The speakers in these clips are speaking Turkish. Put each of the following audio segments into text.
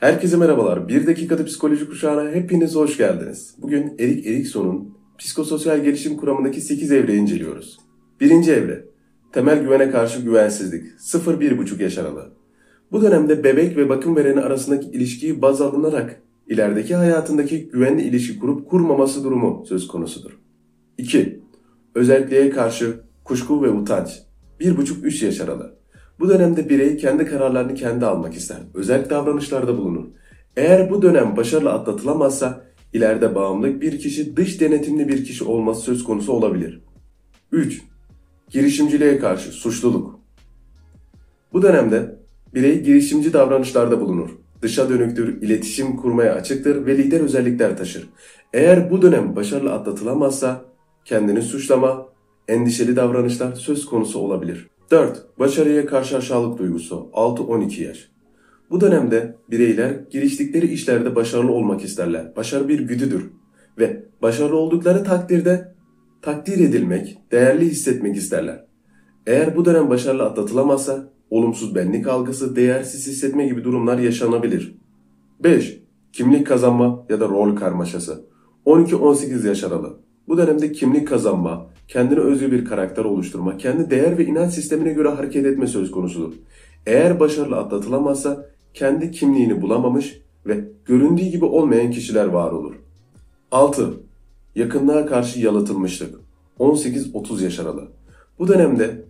Herkese merhabalar. Bir dakikada psikoloji kuşağına hepiniz hoş geldiniz. Bugün Erik Erikson'un psikososyal gelişim kuramındaki 8 evreyi inceliyoruz. Birinci evre. Temel güvene karşı güvensizlik. 0-1,5 yaş aralığı. Bu dönemde bebek ve bakım vereni arasındaki ilişkiyi baz alınarak ilerideki hayatındaki güvenli ilişki kurup kurmaması durumu söz konusudur. 2. Özelliğe karşı kuşku ve utanç. 1,5-3 yaş aralığı. Bu dönemde birey kendi kararlarını kendi almak ister. Özel davranışlarda bulunur. Eğer bu dönem başarılı atlatılamazsa ileride bağımlılık bir kişi dış denetimli bir kişi olması söz konusu olabilir. 3. Girişimciliğe karşı suçluluk. Bu dönemde birey girişimci davranışlarda bulunur. Dışa dönüktür, iletişim kurmaya açıktır ve lider özellikler taşır. Eğer bu dönem başarılı atlatılamazsa kendini suçlama, endişeli davranışlar söz konusu olabilir. 4. Başarıya karşı aşağılık duygusu 6-12 yaş. Bu dönemde bireyler giriştikleri işlerde başarılı olmak isterler. Başarı bir güdüdür ve başarılı oldukları takdirde takdir edilmek, değerli hissetmek isterler. Eğer bu dönem başarılı atlatılamazsa olumsuz benlik algısı, değersiz hissetme gibi durumlar yaşanabilir. 5. Kimlik kazanma ya da rol karmaşası. 12-18 yaş aralığı. Bu dönemde kimlik kazanma, kendine özgü bir karakter oluşturma, kendi değer ve inanç sistemine göre hareket etme söz konusudur. Eğer başarılı atlatılamazsa kendi kimliğini bulamamış ve göründüğü gibi olmayan kişiler var olur. 6. Yakınlığa karşı yalıtılmışlık. 18-30 yaş aralığı. Bu dönemde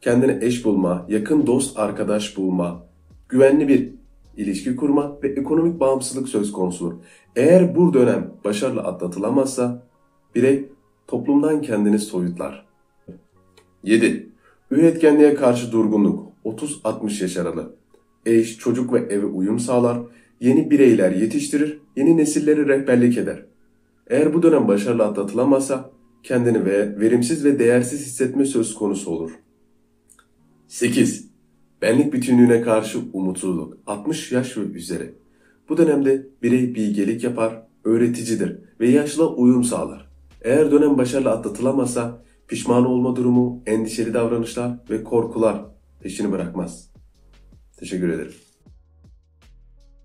kendine eş bulma, yakın dost arkadaş bulma, güvenli bir ilişki kurma ve ekonomik bağımsızlık söz konusudur. Eğer bu dönem başarılı atlatılamazsa birey toplumdan kendini soyutlar. 7. Üretkenliğe karşı durgunluk 30-60 yaş aralığı. Eş, çocuk ve eve uyum sağlar, yeni bireyler yetiştirir, yeni nesilleri rehberlik eder. Eğer bu dönem başarılı atlatılamazsa kendini ve verimsiz ve değersiz hissetme söz konusu olur. 8. Benlik bütünlüğüne karşı umutsuzluk 60 yaş ve üzeri. Bu dönemde birey bilgelik yapar, öğreticidir ve yaşla uyum sağlar. Eğer dönem başarılı atlatılamazsa pişman olma durumu, endişeli davranışlar ve korkular peşini bırakmaz. Teşekkür ederim.